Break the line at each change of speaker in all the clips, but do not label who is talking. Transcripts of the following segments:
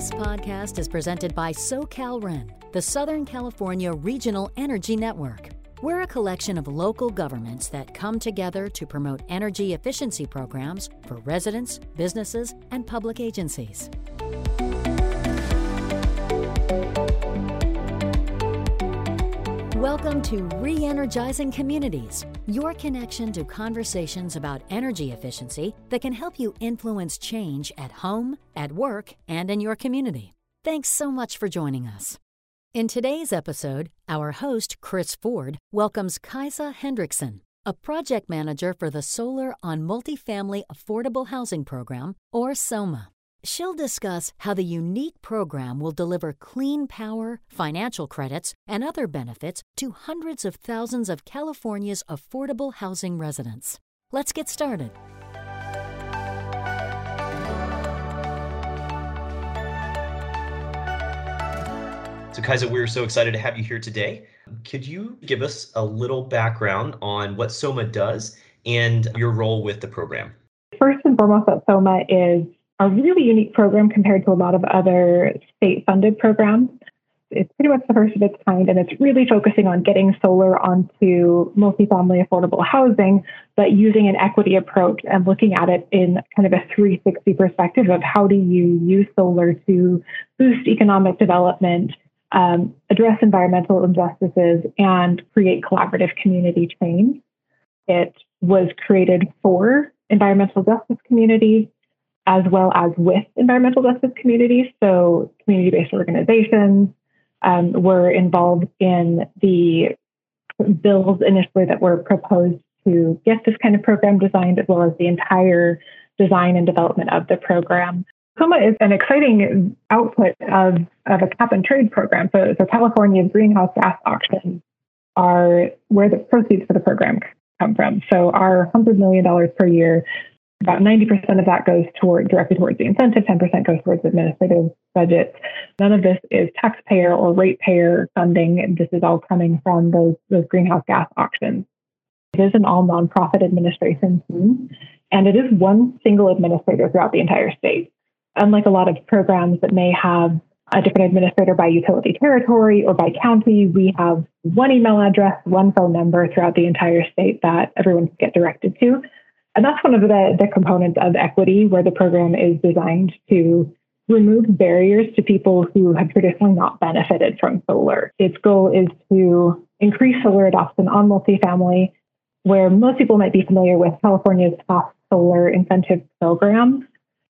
This podcast is presented by SoCalRen, the Southern California Regional Energy Network. We're a collection of local governments that come together to promote energy efficiency programs for residents, businesses, and public agencies. Welcome to Re Energizing Communities, your connection to conversations about energy efficiency that can help you influence change at home, at work, and in your community. Thanks so much for joining us. In today's episode, our host, Chris Ford, welcomes Kaisa Hendrickson, a project manager for the Solar on Multifamily Affordable Housing Program, or SOMA. She'll discuss how the unique program will deliver clean power, financial credits, and other benefits to hundreds of thousands of California's affordable housing residents. Let's get started.
So, Kaisa, we're so excited to have you here today. Could you give us a little background on what SOMA does and your role with the program?
First and foremost, what SOMA is a really unique program compared to a lot of other state funded programs. It's pretty much the first of its kind, and it's really focusing on getting solar onto multifamily affordable housing, but using an equity approach and looking at it in kind of a 360 perspective of how do you use solar to boost economic development, um, address environmental injustices, and create collaborative community change. It was created for environmental justice communities as well as with environmental justice communities. So, community based organizations um, were involved in the bills initially that were proposed to get this kind of program designed, as well as the entire design and development of the program. SOMA is an exciting output of, of a cap and trade program. So, so California's greenhouse gas auctions are where the proceeds for the program come from. So our $100 million per year about 90% of that goes toward directly towards the incentive, 10% goes towards administrative budgets. None of this is taxpayer or ratepayer funding. This is all coming from those, those greenhouse gas auctions. It is an all nonprofit administration team, and it is one single administrator throughout the entire state. Unlike a lot of programs that may have a different administrator by utility territory or by county, we have one email address, one phone number throughout the entire state that everyone can get directed to. And that's one of the, the components of equity where the program is designed to remove barriers to people who have traditionally not benefited from solar. Its goal is to increase solar adoption on multifamily, where most people might be familiar with California's top solar incentive program.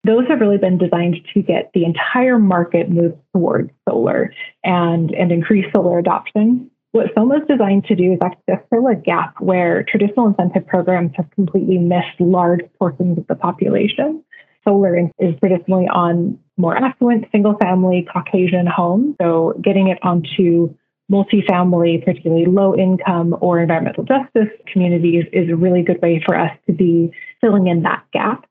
Those have really been designed to get the entire market moved towards solar and, and increase solar adoption. What SOMA is designed to do is actually uh, fill a gap where traditional incentive programs have completely missed large portions of the population. Solar is traditionally on more affluent single family Caucasian homes. So getting it onto multifamily, particularly low income or environmental justice communities is a really good way for us to be filling in that gap.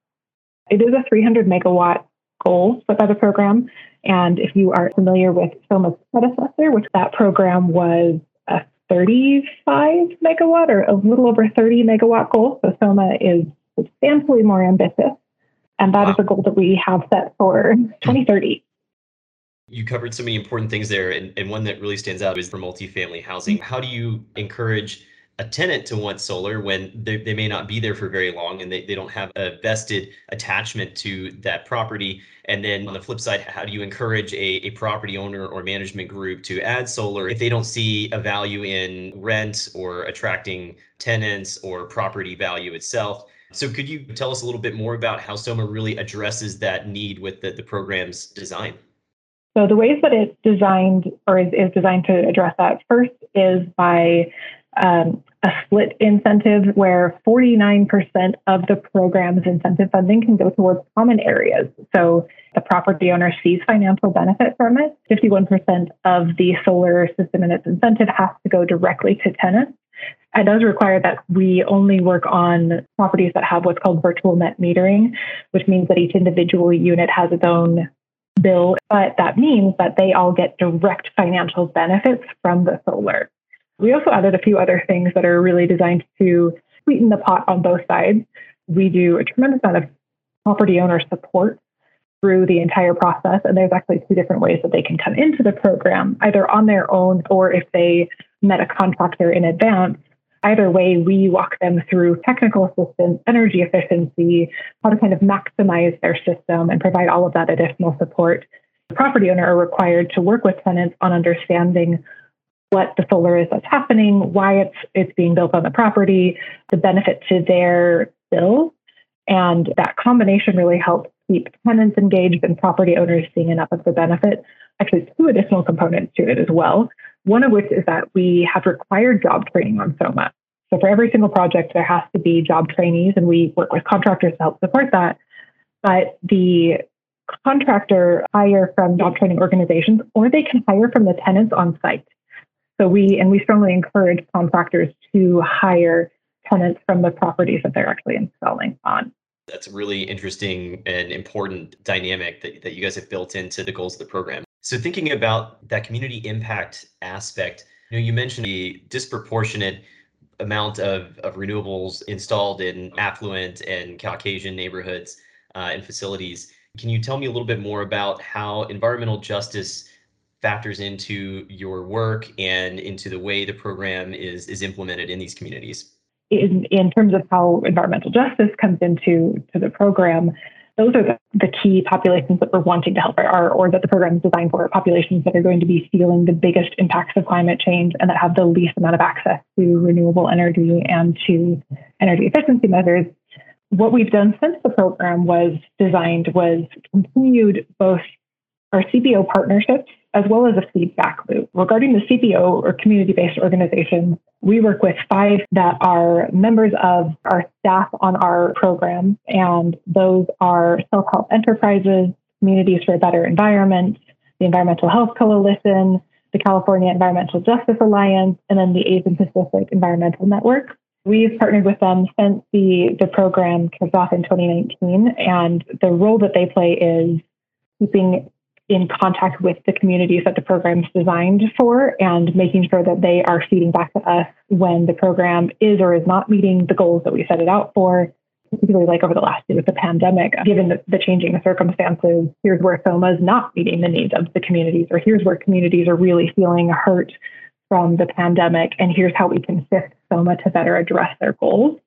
It is a 300 megawatt goal set by the program. And if you are familiar with SOMA's predecessor, which that program was a 35 megawatt or a little over 30 megawatt goal. So SOMA is substantially more ambitious. And that wow. is a goal that we have set for 2030.
You covered so many important things there, and, and one that really stands out is for multifamily housing. How do you encourage a tenant to want solar when they, they may not be there for very long and they, they don't have a vested attachment to that property. And then on the flip side, how do you encourage a, a property owner or management group to add solar if they don't see a value in rent or attracting tenants or property value itself? So could you tell us a little bit more about how SOMA really addresses that need with the, the program's design?
So the ways that it's designed or is, is designed to address that first is by um, a split incentive where 49% of the program's incentive funding can go towards common areas. So the property owner sees financial benefit from it. 51% of the solar system and its incentive has to go directly to tenants. It does require that we only work on properties that have what's called virtual net metering, which means that each individual unit has its own bill, but that means that they all get direct financial benefits from the solar. We also added a few other things that are really designed to sweeten the pot on both sides. We do a tremendous amount of property owner support. through the entire process. And there's actually two different ways that they can come into the program, either on their own or if they met a contractor in advance. Either way, we walk them through technical assistance, energy efficiency, how to kind of maximize their system and provide all of that additional support. The property owner are required to work with tenants on understanding what the solar is that's happening, why it's it's being built on the property, the benefit to their bill. And that combination really helps keep tenants engaged and property owners seeing enough of the benefit. Actually, two additional components to it as well. One of which is that we have required job training on SOMA. So for every single project, there has to be job trainees, and we work with contractors to help support that. But the contractor hire from job training organizations, or they can hire from the tenants on site. So we and we strongly encourage contractors to hire tenants from the properties that they're actually installing on.
That's a really interesting and important dynamic that, that you guys have built into the goals of the program. So thinking about that community impact aspect, you know, you mentioned the disproportionate amount of, of renewables installed in affluent and Caucasian neighborhoods uh, and facilities. Can you tell me a little bit more about how environmental justice factors into your work and into the way the program is, is implemented in these communities?
In, in terms of how environmental justice comes into to the program, those are the, the key populations that we're wanting to help, or, or that the program is designed for, populations that are going to be feeling the biggest impacts of climate change and that have the least amount of access to renewable energy and to energy efficiency measures. What we've done since the program was designed was continued both our CBO partnerships as well as a feedback loop. Regarding the CBO or community based organization, we work with five that are members of our staff on our program, and those are self help enterprises, communities for a better environment, the Environmental Health Coalition, the California Environmental Justice Alliance, and then the Asian Pacific Environmental Network. We've partnered with them since the, the program kicked off in 2019, and the role that they play is keeping in contact with the communities that the program is designed for and making sure that they are feeding back to us when the program is or is not meeting the goals that we set it out for. Particularly like over the last year with the pandemic, given the, the changing circumstances, here's where SOMA is not meeting the needs of the communities, or here's where communities are really feeling hurt from the pandemic, and here's how we can shift SOMA to better address their goals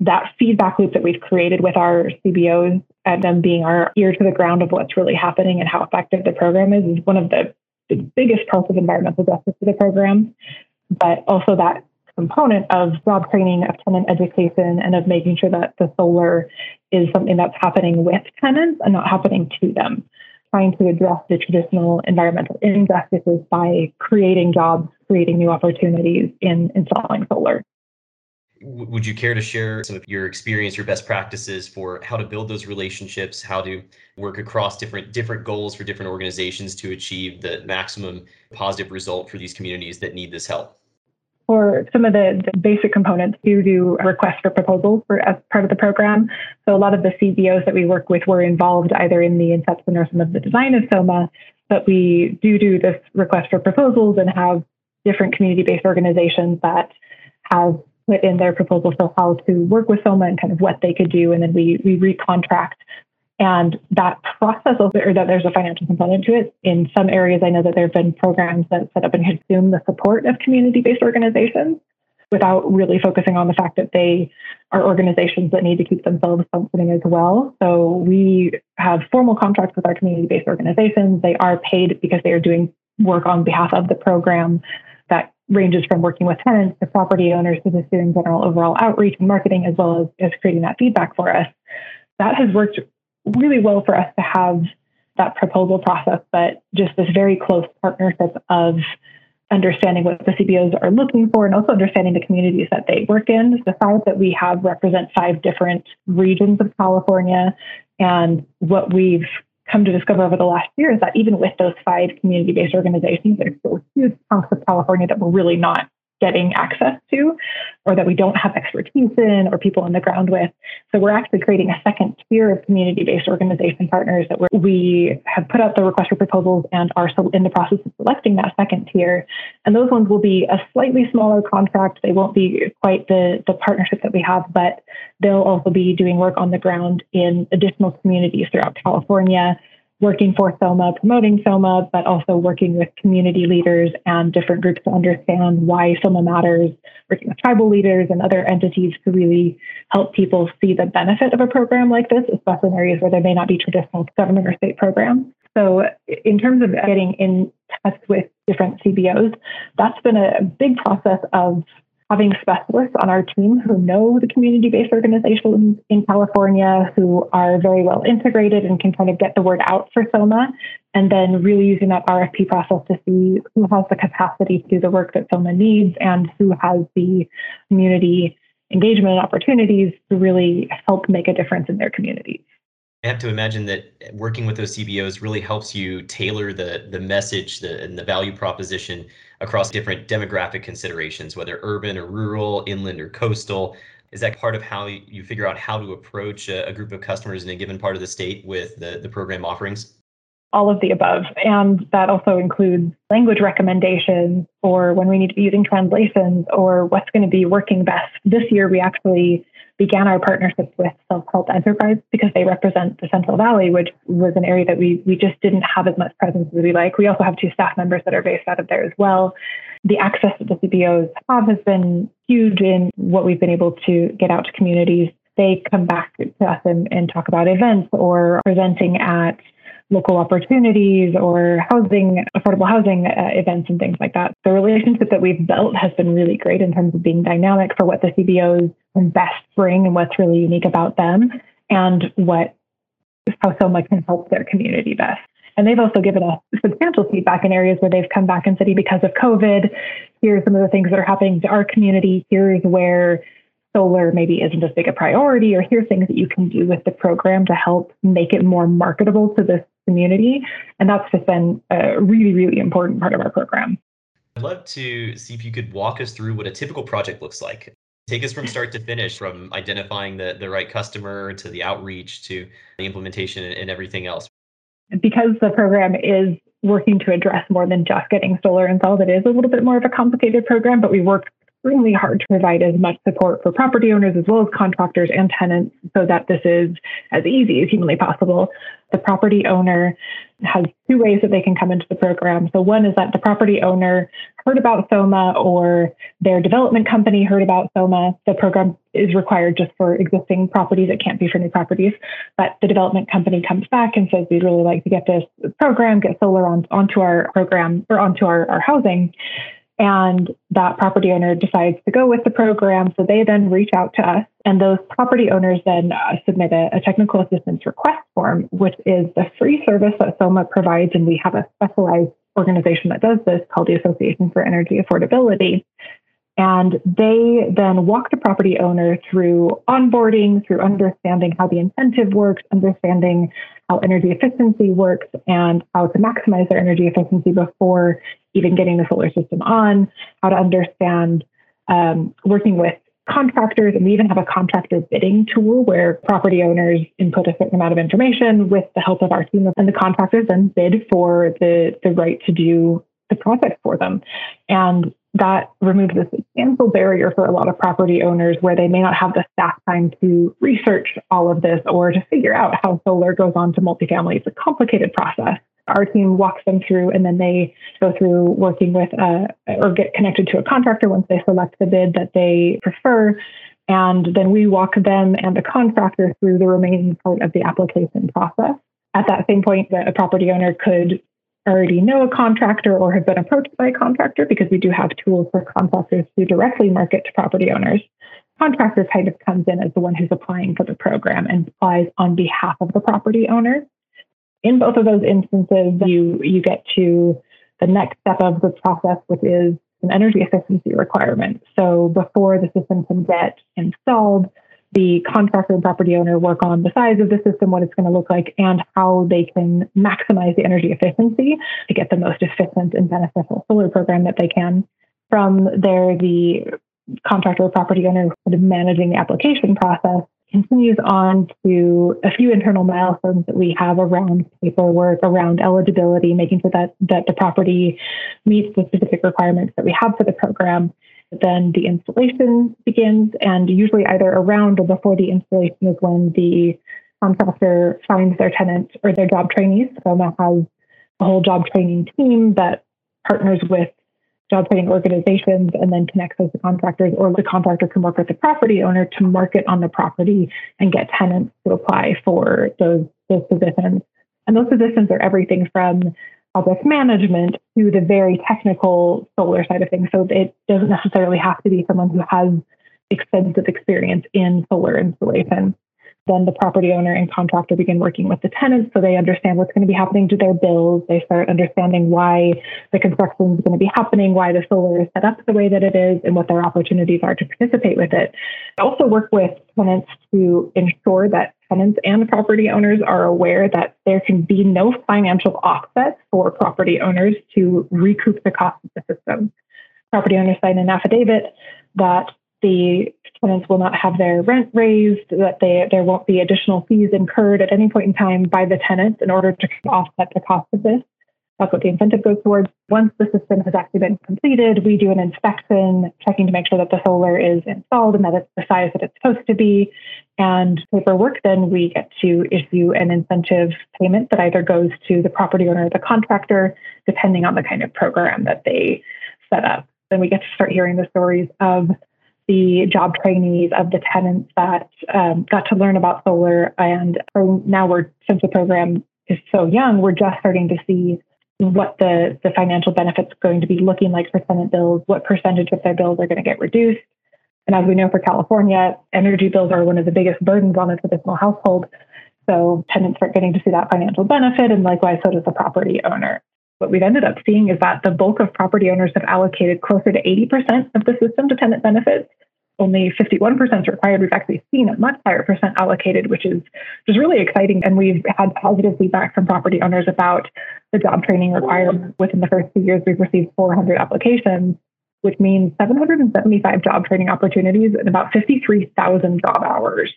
that feedback loop that we've created with our CBOs and them being our ear to the ground of what's really happening and how effective the program is is one of the, the biggest parts of environmental justice for the program. But also that component of job training, of tenant education, and of making sure that the solar is something that's happening with tenants and not happening to them. Trying to address the traditional environmental injustices by creating jobs, creating new opportunities in installing solar
would you care to share some of your experience your best practices for how to build those relationships how to work across different different goals for different organizations to achieve the maximum positive result for these communities that need this help?
For some of the, the basic components do do request for proposals for as part of the program. So a lot of the cbos that we work with were involved either in the inception or some of the design of soma but we do do this request for proposals and have different community-based organizations that have in their proposal for how to work with SOMA and kind of what they could do. And then we, we recontract. And that process, or that there's a financial component to it. In some areas, I know that there have been programs that set up and consume the support of community based organizations without really focusing on the fact that they are organizations that need to keep themselves functioning as well. So we have formal contracts with our community based organizations. They are paid because they are doing work on behalf of the program ranges from working with tenants to property owners to just doing general overall outreach and marketing, as well as, as creating that feedback for us. That has worked really well for us to have that proposal process, but just this very close partnership of understanding what the CBOs are looking for and also understanding the communities that they work in. The five that we have represent five different regions of California. And what we've come to discover over the last year is that even with those five community based organizations, there's still huge chunks of California that we're really not getting access to or that we don't have expertise in or people on the ground with. So we're actually creating a second tier of community-based organization partners that we have put out the request for proposals and are in the process of selecting that second tier. And those ones will be a slightly smaller contract. They won't be quite the, the partnership that we have, but they'll also be doing work on the ground in additional communities throughout California working for SOMA, promoting SOMA, but also working with community leaders and different groups to understand why SOMA matters, working with tribal leaders and other entities to really help people see the benefit of a program like this, especially in areas where there may not be traditional government or state programs. So, in terms of getting in touch with different CBOs, that's been a big process of having specialists on our team who know the community based organizations in California, who are very well integrated and can kind of get the word out for SOMA, and then really using that RFP process to see who has the capacity to do the work that SOMA needs and who has the community engagement opportunities to really help make a difference in their communities.
I have to imagine that working with those CBOs really helps you tailor the the message the, and the value proposition across different demographic considerations, whether urban or rural, inland or coastal. Is that part of how you figure out how to approach a, a group of customers in a given part of the state with the, the program offerings?
all of the above. And that also includes language recommendations or when we need to be using translations or what's going to be working best. This year, we actually began our partnership with Self Help Enterprise because they represent the Central Valley, which was an area that we, we just didn't have as much presence as we like. We also have two staff members that are based out of there as well. The access that the CBOs have has been huge in what we've been able to get out to communities. They come back to us and, and talk about events or presenting at local opportunities or housing, affordable housing uh, events and things like that. The relationship that we've built has been really great in terms of being dynamic for what the CBOs can best bring and what's really unique about them and what how SOMA can help their community best. And they've also given us substantial feedback in areas where they've come back and said, because of COVID, here's some of the things that are happening to our community. Here's where solar maybe isn't as big a priority, or here's things that you can do with the program to help make it more marketable to this community. And that's just been a really, really important part of our program.
I'd love to see if you could walk us through what a typical project looks like. Take us from start to finish, from identifying the, the right customer to the outreach to the implementation and everything else.
Because the program is working to address more than just getting solar installed, it is a little bit more of a complicated program, but we work extremely hard to provide as much support for property owners as well as contractors and tenants so that this is as easy as humanly possible. The property owner has two ways that they can come into the program. So one is that the property owner heard about SOMA or their development company heard about SOMA. The program is required just for existing properties. It can't be for new properties. But the development company comes back and says, we'd really like to get this program, get solar on, onto our program or onto our, our housing and that property owner decides to go with the program. So they then reach out to us, and those property owners then uh, submit a, a, technical assistance request form, which is the free service that SOMA provides. And we have a specialized organization that does this called the Association for Energy Affordability. And they then walk the property owner through onboarding, through understanding how the incentive works, understanding how energy efficiency works, and how to maximize their energy efficiency before even getting the solar system on, how to understand um, working with contractors. And we even have a contractor bidding tool where property owners input a certain amount of information with the help of our team, and the contractors then bid for the, the right to do the project for them. And that removes a substantial barrier for a lot of property owners where they may not have the staff time to research all of this or to figure out how solar goes on to multifamily. It's a complicated process. Our team walks them through and then they go through working with uh, or get connected to a contractor once they select the bid that they prefer. And then we walk them and the contractor through the remaining part of the application process. At that same point, the a property owner could already know a contractor or have been approached by a contractor because we do have tools for contractors to directly market to property owners. Contractor kind of comes in as the one who's applying for the program and applies on behalf of the property owner. In both of those instances, you you get to the next step of the process, which is an energy efficiency requirement. So before the system can get installed, the contractor and property owner work on the size of the system, what it's going to look like, and how they can maximize the energy efficiency to get the most efficient and beneficial solar program that they can. From there, the contractor or property owner sort of managing the application process continues on to a few internal milestones that we have around paperwork, around eligibility, making sure that, that the property meets the specific requirements that we have for the program. Then the installation begins, and usually either around or before the installation is when the contractor finds their tenant or their job trainees. So that has a whole job training team that partners with job training organizations and then connects with the contractors, or the contractor can work with the property owner to market on the property and get tenants to apply for those, those positions. And those positions are everything from project management to the very technical solar side of things. So it doesn't necessarily have to be someone who has extensive experience in solar installation then the property owner and contractor begin working with the tenants so they understand what's going to be happening to their bills. They start understanding why the construction is going to be happening, why the solar is set up the way that it is, and what their opportunities are to participate with it. I also work with tenants to ensure that tenants and property owners are aware that there can be no financial offset for property owners to recoup the cost of the system. Property owners sign an affidavit that the tenants will not have their rent raised, that they, there won't be additional fees incurred at any point in time by the tenants in order to offset the cost of this. That's what the incentive goes towards. Once the system has actually been completed, we do an inspection, checking to make sure that the solar is installed and that it's the size that it's supposed to be. And paperwork, then we get to issue an incentive payment that either goes to the property owner or the contractor, depending on the kind of program that they set up. Then we get to start hearing the stories of the job trainees of the tenants that um, got to learn about solar. And now we're, since the program is so young, we're just starting to see what the, the financial benefits going to be looking like for tenant bills, what percentage of their bills are going to get reduced. And as we know for California, energy bills are one of the biggest burdens on a traditional household. So tenants start getting to see that financial benefit, and likewise, so does the property owner. What we've ended up seeing is that the bulk of property owners have allocated closer to 80% of the system to tenant benefits. Only 51% is required. We've actually seen a much higher percent allocated, which is just really exciting. And we've had positive feedback from property owners about the job training requirement. Within the first two years, we've received 400 applications, which means 775 job training opportunities and about 53,000 job hours.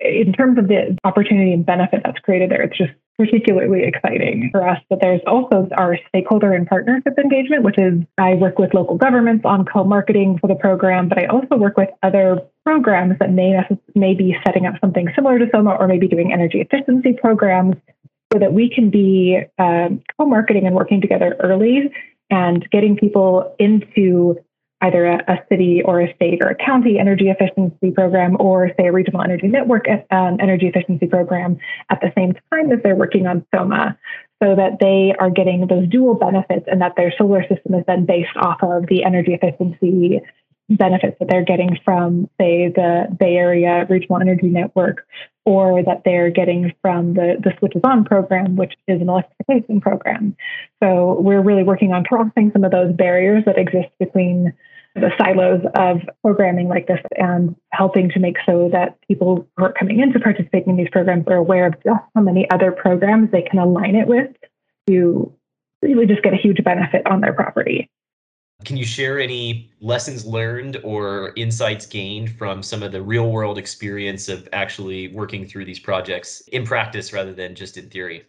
In terms of the opportunity and benefit that's created there, it's just particularly exciting for us. But there's also our stakeholder and partnership engagement, which is I work with local governments on co-marketing for the program, but I also work with other programs that may may be setting up something similar to SOMA or maybe doing energy efficiency programs so that we can be um, co-marketing and working together early and getting people into either a, a, city or a state or a county energy efficiency program or say a regional energy network um, energy efficiency program at the same time as they're working on SOMA so that they are getting those dual benefits and that their solar system is then based off of the energy efficiency benefits that they're getting from, say, the Bay Area Regional Energy Network, or that they're getting from the, the Switch Is On program, which is an electrification program. So we're really working on crossing some of those barriers that exist between the silos of programming like this and helping to make so that people who are coming in to participate in these programs are aware of just how many other programs they can align it with to really just get a huge benefit on their property.
Can you share any lessons learned or insights gained from some of the real world experience of actually working through these projects in practice rather than just in theory?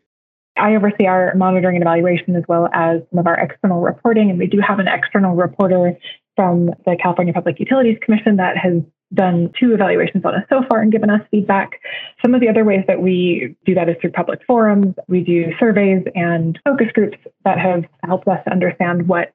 I oversee our monitoring and evaluation as well as some of our external reporting, and we do have an external reporter from the California Public Utilities Commission that has done two evaluations on us so far and given us feedback. Some of the other ways that we do that is through public forums. We do surveys and focus groups that have helped us understand what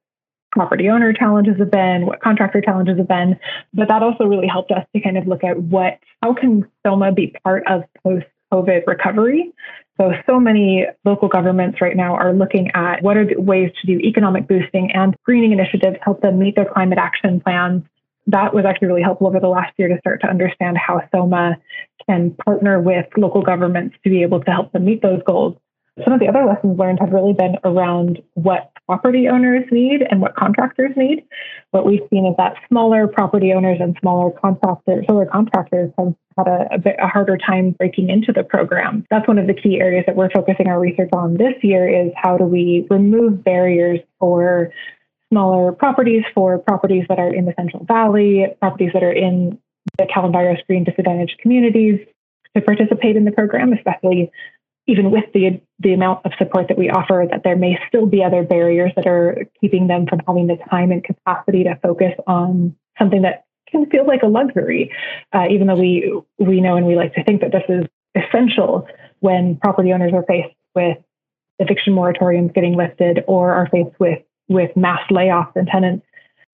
property owner challenges have been, what contractor challenges have been. But that also really helped us to kind of look at what, how can SOMA be part of post COVID recovery? So, so many local governments right now are looking at what are ways to do economic boosting and greening initiatives, help them meet their climate action plans. That was actually really helpful over the last year to start to understand how SOMA can partner with local governments to be able to help them meet those goals. Some of the other lessons learned have really been around what property owners need and what contractors need. What we've seen is that smaller property owners and smaller contractors, solar contractors have had a, a, bit a harder time breaking into the program. That's one of the key areas that we're focusing our research on this year is how do we remove barriers for smaller properties for properties that are in the Central Valley, properties that are in the CalEnviroScreen disadvantaged communities to participate in the program, especially even with the the amount of support that we offer, that there may still be other barriers that are keeping them from having the time and capacity to focus on something that can feel like a luxury, uh, even though we we know and we like to think that this is essential when property owners are faced with eviction moratoriums getting lifted or are faced with with mass layoffs and tenants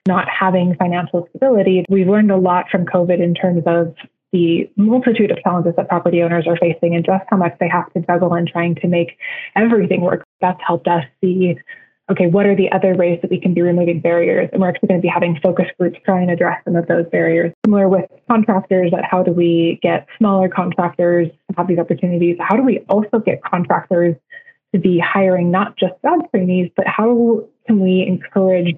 not having financial stability. We've learned a lot from COVID in terms of the multitude of challenges that property owners are facing and just how much they have to juggle in trying to make everything work. That's helped us see okay, what are the other ways that we can be removing barriers? And we're actually going to be having focus groups try and address some of those barriers. Similar with contractors, that how do we get smaller contractors to have these opportunities? How do we also get contractors to be hiring not just job trainees, but how can we encourage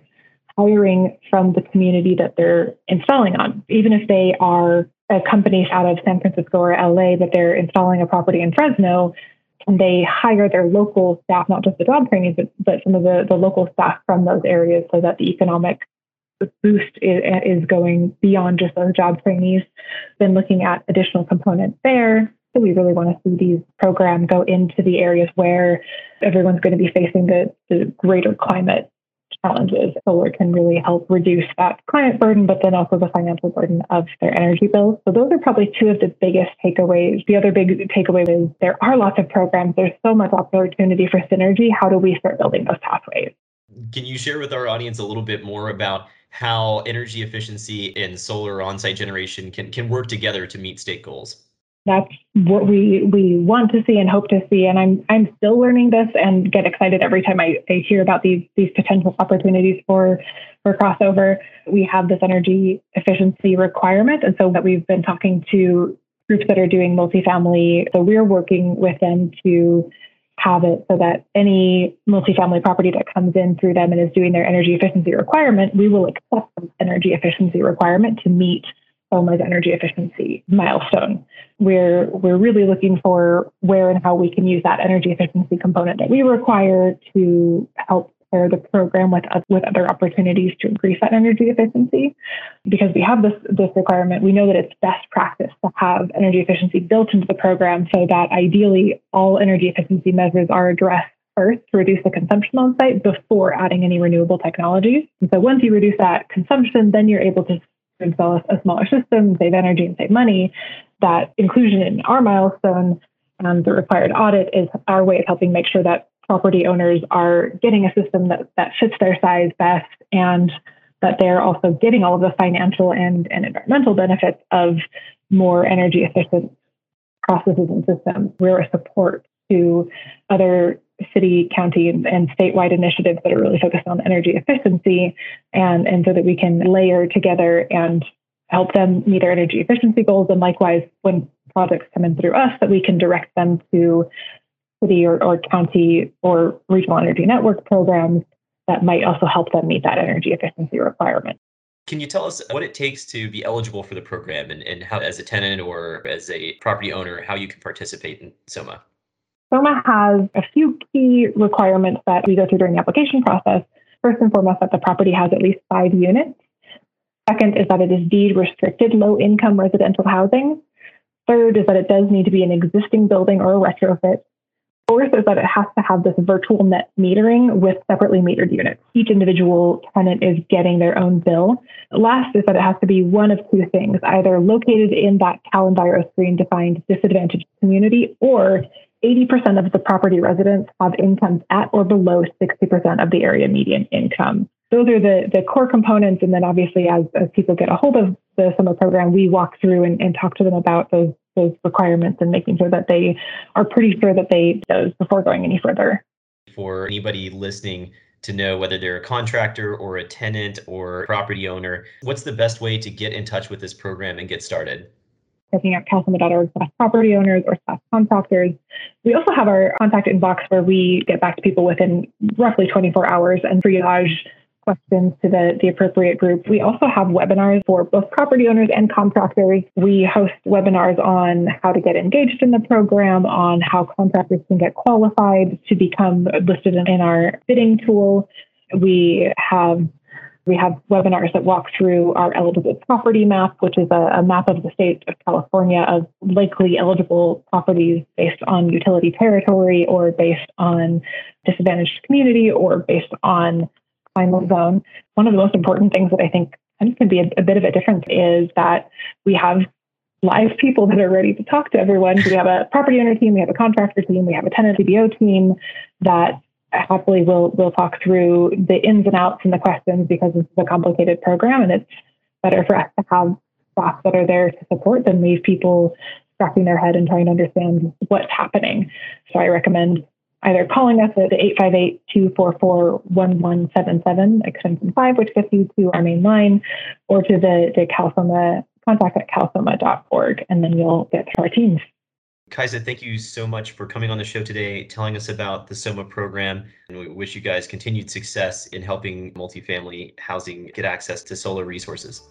hiring from the community that they're installing on, even if they are Uh, a company out of San Francisco or LA, but they're installing a property in Fresno, can they hire their local staff, not just the job trainees, but, but some of the, the local staff from those areas so that the economic boost is, is going beyond just those job trainees. Then looking at additional components there. So we really want to see these programs go into the areas where everyone's going to be facing the, the greater climate challenges. Solar can really help reduce that climate burden, but then also the financial burden of their energy bills. So those are probably two of the biggest takeaways. The other big takeaway is there are lots of programs. There's so much opportunity for synergy. How do we start building those pathways?
Can you share with our audience a little bit more about how energy efficiency and solar on-site generation can, can work together to meet state goals?
That's what we we want to see and hope to see. And I'm I'm still learning this and get excited every time I, I hear about these these potential opportunities for for crossover. We have this energy efficiency requirement, and so that we've been talking to groups that are doing multifamily. So we're working with them to have it so that any multifamily property that comes in through them and is doing their energy efficiency requirement, we will accept the energy efficiency requirement to meet SOMA's energy efficiency milestone. We're, we're really looking for where and how we can use that energy efficiency component that we require to help pair the program with, with other opportunities to increase that energy efficiency. Because we have this, this requirement, we know that it's best practice to have energy efficiency built into the program so that ideally all energy efficiency measures are addressed first to reduce the consumption on site before adding any renewable technologies. And so once you reduce that consumption, then you're able to install a, smaller system, save energy, and save money. That inclusion in our milestone and the required audit is our way of helping make sure that property owners are getting a system that, that fits their size best and that they're also getting all of the financial and, and environmental benefits of more energy efficient processes and systems. We're a support to other city, county, and, and, statewide initiatives that are really focused on energy efficiency, and, and so that we can layer together and help them meet their energy efficiency goals. And likewise, when projects come in through us, that we can direct them to city or, or county or regional energy network programs that might also help them meet that energy efficiency requirement.
Can you tell us what it takes to be eligible for the program and, and how, as a tenant or as a property owner, how you can participate in SOMA?
SOMA has a few key requirements that we go through during the application process. First and foremost, that the property has at least five units. Second is that it is deed restricted low income residential housing. Third is that it does need to be an existing building or a retrofit. Fourth is that it has to have this virtual net metering with separately metered units. Each individual tenant is getting their own bill. Last is that it has to be one of two things, either located in that CalEnviroScreen defined disadvantaged community or 80% of the property residents have incomes at or below 60% of the area median income. Those are the, the core components. And then obviously, as, as people get a hold of the SOMA program, we walk through and, and talk to them about those, those requirements and making sure that they are pretty sure that they those before going any further.
For anybody listening, to know whether they're a contractor or a tenant or property owner, what's the best way to get in touch with this program and get started?
Checking out calsoma.org slash property owners or slash contractors. We also have our contact inbox where we get back to people within roughly 24 hours and triage questions to the, the appropriate group. We also have webinars for both property owners and contractors. We host webinars on how to get engaged in the program, on how contractors can get qualified to become listed in our bidding tool. We have we have webinars that walk through our eligible property map, which is a, a, map of the state of California of likely eligible properties based on utility territory or based on disadvantaged community or based on climate zone. One of the most important things that I think can be a, a bit of a difference is that we have live people that are ready to talk to everyone. We have a property owner team, we have a contractor team, we have a tenant CBO team that happily we'll we'll talk through the ins and outs and the questions because this is a complicated program and it's better for us to have staff that are there to support than leave people scratching their head and trying to understand what's happening. So I recommend either calling us at 858-244-1177, extension 5, which gets you to our main line, or to the, the CalSOMA contact at calsoma.org, and then you'll get to our teams.
Kaisa, thank you so much for coming on the show today, telling us about the SOMA program. And we wish you guys continued success in helping multifamily housing get access to solar resources.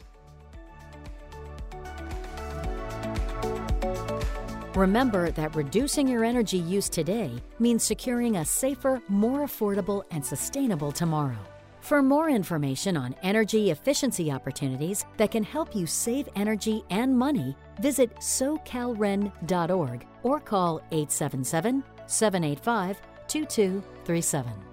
Remember that reducing your energy use today means securing a safer, more affordable, and sustainable tomorrow. For more information on energy efficiency opportunities that can help you save energy and money, visit socalren.org or call 877 785 2237.